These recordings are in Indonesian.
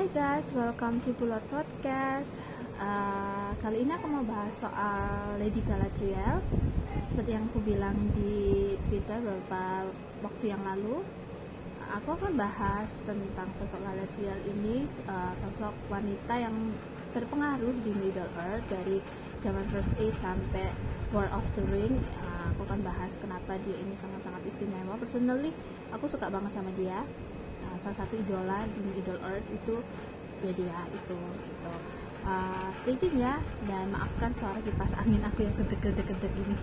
Hai guys, welcome to Bulot Podcast. Uh, kali ini aku mau bahas soal Lady Galadriel. Seperti yang aku bilang di Twitter beberapa waktu yang lalu, aku akan bahas tentang sosok Galadriel ini, uh, sosok wanita yang terpengaruh di Middle Earth dari zaman First Age sampai War of the Ring. Uh, aku akan bahas kenapa dia ini sangat-sangat istimewa. Personally, aku suka banget sama dia salah satu idola di Middle Earth itu ya dia itu gitu uh, stay tune ya dan maafkan suara kipas angin aku yang gedek-gedek-gedek ini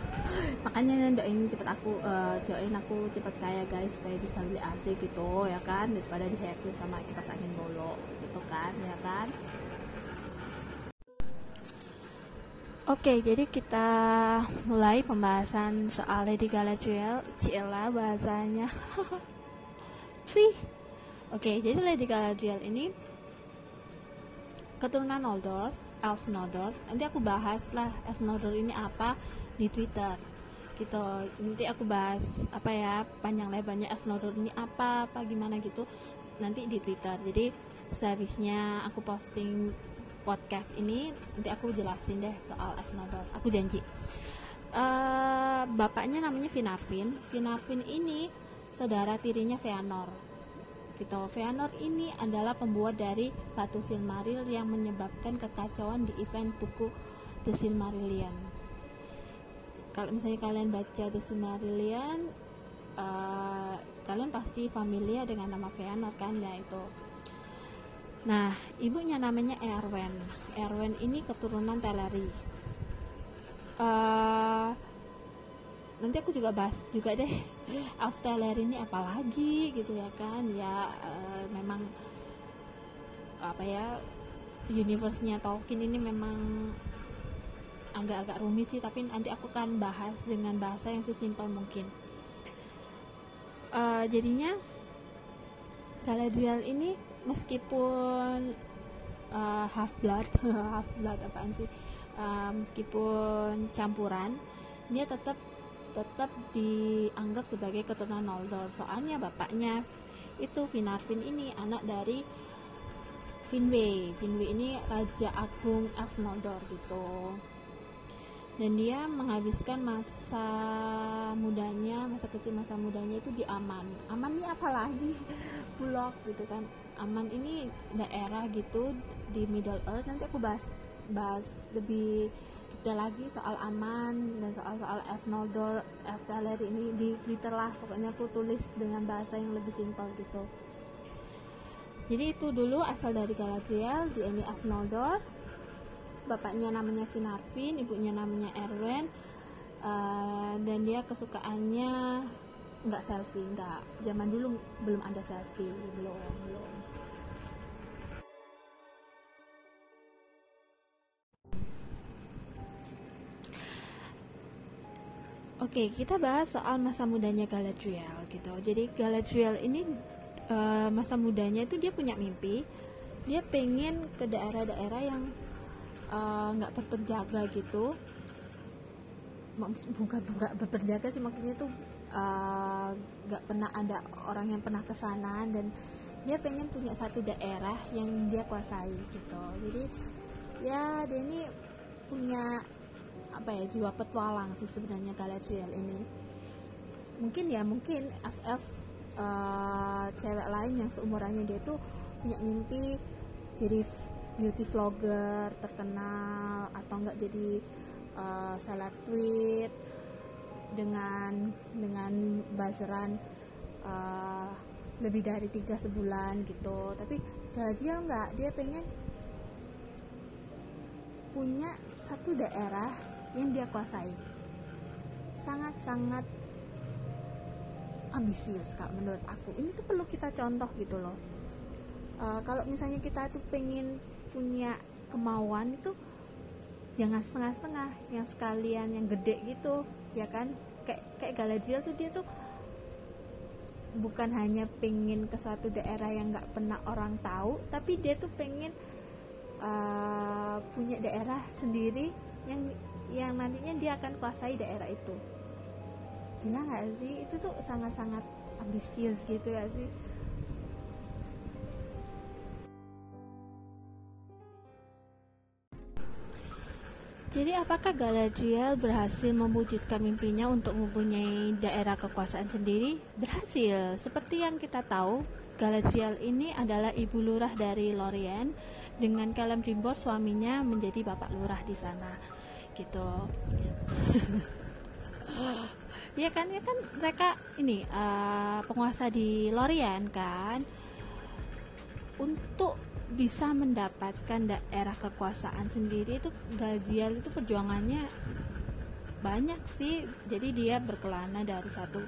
makanya doain cepet aku uh, doain aku cepet kaya guys supaya bisa beli AC gitu ya kan daripada dihacking sama kipas angin bolo gitu kan ya kan Oke, jadi kita mulai pembahasan soal Lady Galadriel. Cila bahasanya. Cuy. Oke, jadi Lady Galadriel ini keturunan Noldor, Elf Noldor. Nanti aku bahas lah Elf Noldor ini apa di Twitter. Gitu. Nanti aku bahas apa ya panjang lebarnya Elf Noldor ini apa, apa gimana gitu. Nanti di Twitter. Jadi sehabisnya aku posting podcast ini nanti aku jelasin deh soal Elf Noldor. Aku janji. Uh, bapaknya namanya Finarfin. Finarfin ini saudara tirinya Feanor. Gitu. Feanor ini adalah pembuat dari batu Silmaril yang menyebabkan kekacauan di event buku The Silmarillion. Kalau misalnya kalian baca The Silmarillion, uh, kalian pasti familiar dengan nama Feanor kan ya itu. Nah, ibunya namanya Erwen. Erwen ini keturunan Teleri. Uh, nanti aku juga bahas juga deh. Afteler ini apalagi gitu ya kan. Ya uh, memang apa ya universe-nya Tolkien ini memang agak-agak rumit sih. Tapi nanti aku akan bahas dengan bahasa yang sesimpel mungkin. Uh, jadinya Galadriel ini meskipun uh, half blood half blood apaan sih? Uh, meskipun campuran dia tetap tetap dianggap sebagai keturunan Noldor. Soalnya bapaknya itu Finarfin ini anak dari Finwë Finwë ini Raja Agung Elf Noldor gitu. Dan dia menghabiskan masa mudanya masa kecil masa mudanya itu di Aman. Aman ini apalagi Bulok gitu kan. Aman ini daerah gitu di Middle Earth. Nanti aku bahas bahas lebih detail lagi soal aman dan soal-soal F Noldor, F Teler ini di Twitter lah pokoknya aku tulis dengan bahasa yang lebih simpel gitu. Jadi itu dulu asal dari Galadriel di ini F Noldor bapaknya namanya Finarfin ibunya namanya Erwen uh, dan dia kesukaannya nggak selfie nggak. Zaman dulu belum ada selfie belum belum Oke, kita bahas soal masa mudanya Galadriel gitu. Jadi Galadriel ini uh, masa mudanya itu dia punya mimpi, dia pengen ke daerah-daerah yang eh, nggak uh, berpenjaga gitu. Bukan nggak berpenjaga sih maksudnya tuh eh, nggak uh, pernah ada orang yang pernah ke sana dan dia pengen punya satu daerah yang dia kuasai gitu. Jadi ya dia ini punya apa ya jiwa petualang sih sebenarnya Galadriel ini. Mungkin ya mungkin FF uh, eh, cewek lain yang seumurannya dia tuh punya mimpi jadi beauty vlogger terkenal atau enggak jadi uh, seleb tweet dengan dengan buzzeran uh, lebih dari tiga sebulan gitu. Tapi Galadriel enggak dia pengen punya satu daerah yang dia kuasai. Sangat-sangat ambisius kak menurut aku. Ini tuh perlu kita contoh gitu loh. Uh, kalau misalnya kita tuh pengen punya kemauan itu jangan setengah-setengah yang sekalian yang gede gitu ya kan? Kayak kayak Galadriel tuh dia tuh bukan hanya pengen ke suatu daerah yang nggak pernah orang tahu tapi dia tuh pengen uh, punya daerah sendiri yang yang nantinya dia akan kuasai daerah itu gila gak sih itu tuh sangat-sangat ambisius gitu gak sih Jadi apakah Galadriel berhasil mewujudkan mimpinya untuk mempunyai daerah kekuasaan sendiri? Berhasil. Seperti yang kita tahu, Galadriel ini adalah ibu lurah dari Lorien dengan Celebrimbor suaminya menjadi bapak lurah di sana. Gitu. ya kan ya kan mereka ini uh, penguasa di Lorien kan? Untuk bisa mendapatkan daerah kekuasaan sendiri itu Galadriel itu perjuangannya banyak sih. Jadi dia berkelana dari satu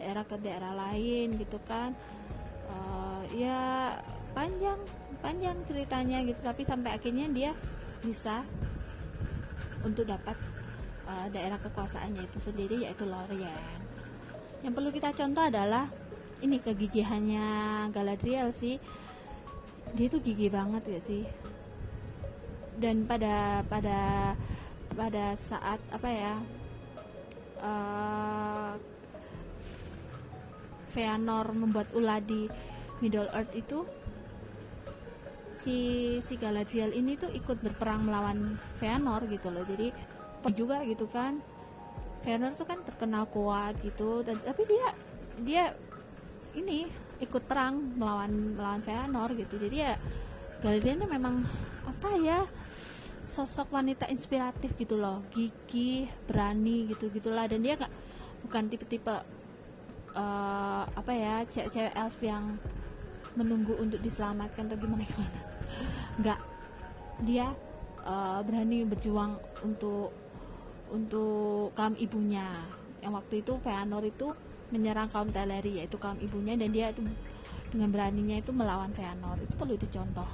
daerah ke daerah lain gitu kan. Uh, ya panjang panjang ceritanya gitu. Tapi sampai akhirnya dia bisa untuk dapat uh, daerah kekuasaannya itu sendiri yaitu Lorien. Yang perlu kita contoh adalah ini kegigihannya Galadriel sih. Dia tuh gigi banget ya sih. Dan pada pada pada saat apa ya uh, Feanor membuat ulah di Middle Earth itu si si Galadriel ini tuh ikut berperang melawan Feanor gitu loh. Jadi juga gitu kan. Feanor tuh kan terkenal kuat gitu. Dan tapi dia dia ini ikut perang melawan melawan Feanor gitu. Jadi ya Galadriel memang apa ya sosok wanita inspiratif gitu loh. Gigi berani gitu gitulah. Dan dia nggak bukan tipe-tipe uh, apa ya cewek-cewek elf yang menunggu untuk diselamatkan atau gimana? Gimana nggak. Dia uh, berani berjuang untuk untuk kaum ibunya. Yang waktu itu Feanor itu menyerang kaum Teleri yaitu kaum ibunya dan dia itu dengan beraninya itu melawan Feanor. Itu perlu dicontoh.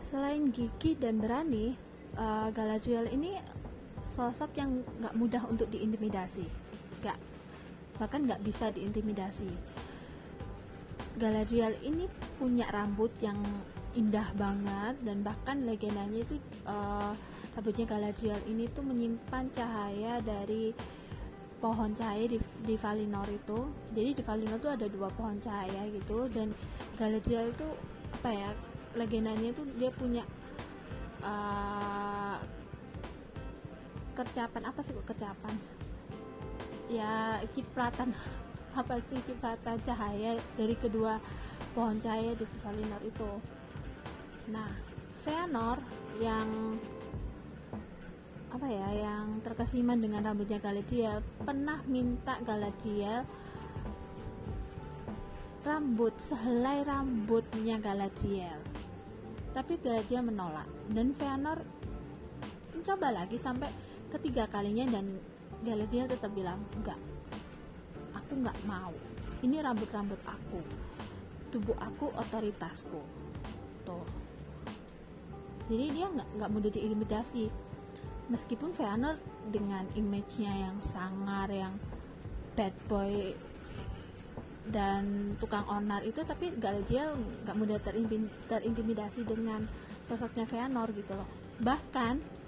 Selain gigi dan berani uh, Galadriel ini sosok yang nggak mudah untuk diintimidasi. Nggak bahkan nggak bisa diintimidasi. Galadriel ini punya rambut yang indah banget dan bahkan legendanya itu uh, rambutnya Galadriel ini tuh menyimpan cahaya dari pohon cahaya di, di Valinor itu. Jadi di Valinor tuh ada dua pohon cahaya gitu dan Galadriel itu apa ya legendanya tuh dia punya uh, kercapan apa sih kok kercapan ya cipratan. Apa sih cipratan cahaya dari kedua pohon cahaya di Valinor itu? Nah, Feanor yang apa ya yang terkesima dengan rambutnya Galadriel pernah minta Galadriel rambut sehelai rambutnya Galadriel. Tapi Galadriel menolak. Dan Feanor mencoba lagi sampai ketiga kalinya dan Galadriel tetap bilang enggak. Aku enggak mau. Ini rambut-rambut aku. Tubuh aku otoritasku. Tuh. Jadi dia nggak nggak mudah diintimidasi. Meskipun Feanor dengan image-nya yang sangar yang bad boy dan tukang onar itu tapi Galadriel nggak mudah terintimidasi dengan sosoknya Feanor gitu loh. Bahkan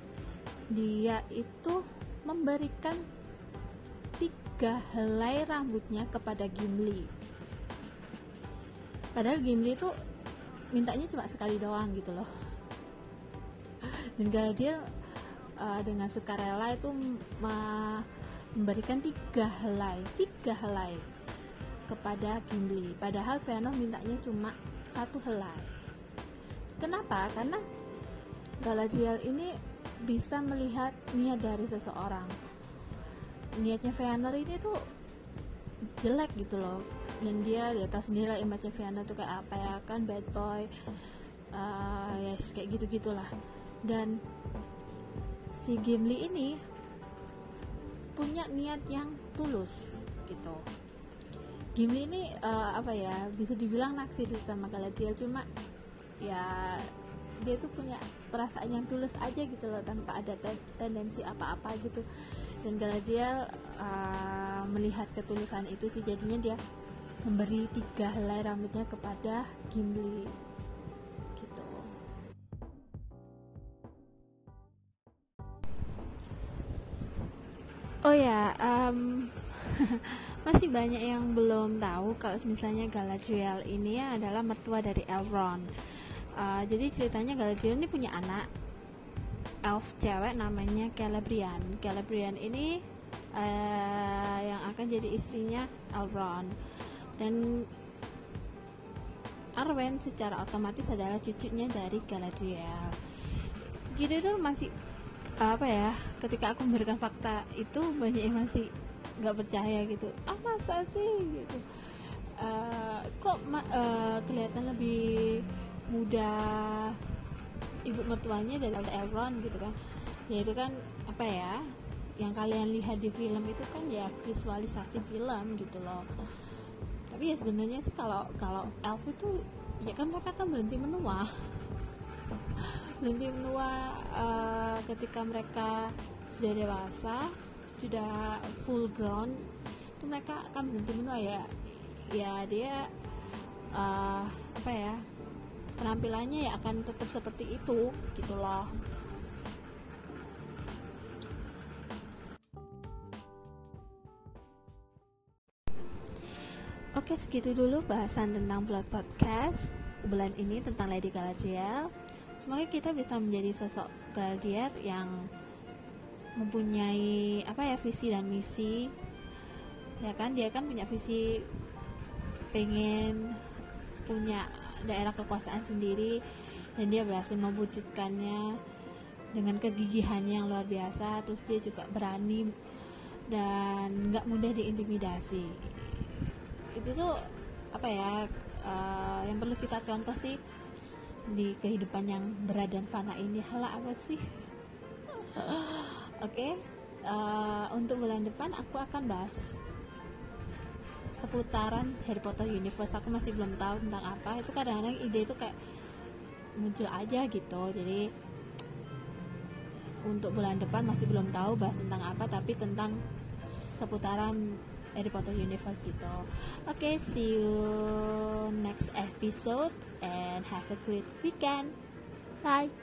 dia itu memberikan tiga helai rambutnya kepada Gimli. Padahal Gimli itu mintanya cuma sekali doang gitu loh. Dan Galadriel uh, dengan sukarela itu memberikan tiga helai tiga helai kepada Gimli. Padahal Fëanor mintanya cuma satu helai. Kenapa? Karena Galadriel ini bisa melihat niat dari seseorang. Niatnya Fëanor ini tuh jelek gitu loh. Dan dia dia tahu sendiri lah image Fëanor tuh kayak apa ya kan bad boy uh, yes kayak gitu gitulah dan si Gimli ini punya niat yang tulus gitu. Gimli ini uh, apa ya bisa dibilang naksir sama Galadriel cuma ya dia tuh punya perasaan yang tulus aja gitu loh tanpa ada te tendensi apa-apa gitu. Dan Galadriel uh, melihat ketulusan itu sih jadinya dia memberi tiga helai rambutnya kepada Gimli. Oh ya, um, masih banyak yang belum tahu kalau misalnya Galadriel ini adalah mertua dari Elrond. Uh, jadi ceritanya Galadriel ini punya anak elf cewek namanya Celebrian. Celebrian ini uh, yang akan jadi istrinya Elrond dan Arwen secara otomatis adalah cucunya dari Galadriel. Gitu itu masih apa ya? Ketika aku memberikan fakta itu banyak yang masih nggak percaya gitu. Ah masa sih gitu. Uh, kok uh, kelihatan lebih muda ibu mertuanya dari Elrond gitu kan? Ya itu kan apa ya? yang kalian lihat di film itu kan ya visualisasi film gitu loh tapi ya sebenarnya sih kalau kalau elf itu ya kan mereka kan berhenti menua berhenti menua uh, ketika mereka sudah dewasa sudah full grown itu mereka akan berhenti menua ya ya dia uh, apa ya penampilannya ya akan tetap seperti itu gitu loh Oke segitu dulu bahasan tentang plot podcast bulan ini tentang Lady Galadriel. Semoga kita bisa menjadi sosok Galadriel yang mempunyai apa ya visi dan misi. Ya kan dia kan punya visi pengen punya daerah kekuasaan sendiri dan dia berhasil mewujudkannya dengan kegigihannya yang luar biasa. Terus dia juga berani dan nggak mudah diintimidasi. Itu tuh apa ya uh, yang perlu kita contoh sih di kehidupan yang berat dan fana ini. Hala apa sih? Oke okay, uh, eh, untuk bulan depan aku akan bahas seputaran Harry Potter Universe aku masih belum tahu tentang apa itu kadang-kadang ide itu kayak muncul aja gitu jadi untuk bulan depan masih belum tahu bahas tentang apa tapi tentang seputaran Harry Potter Universe gitu. Oke, okay, see you next episode and have a great weekend. Bye.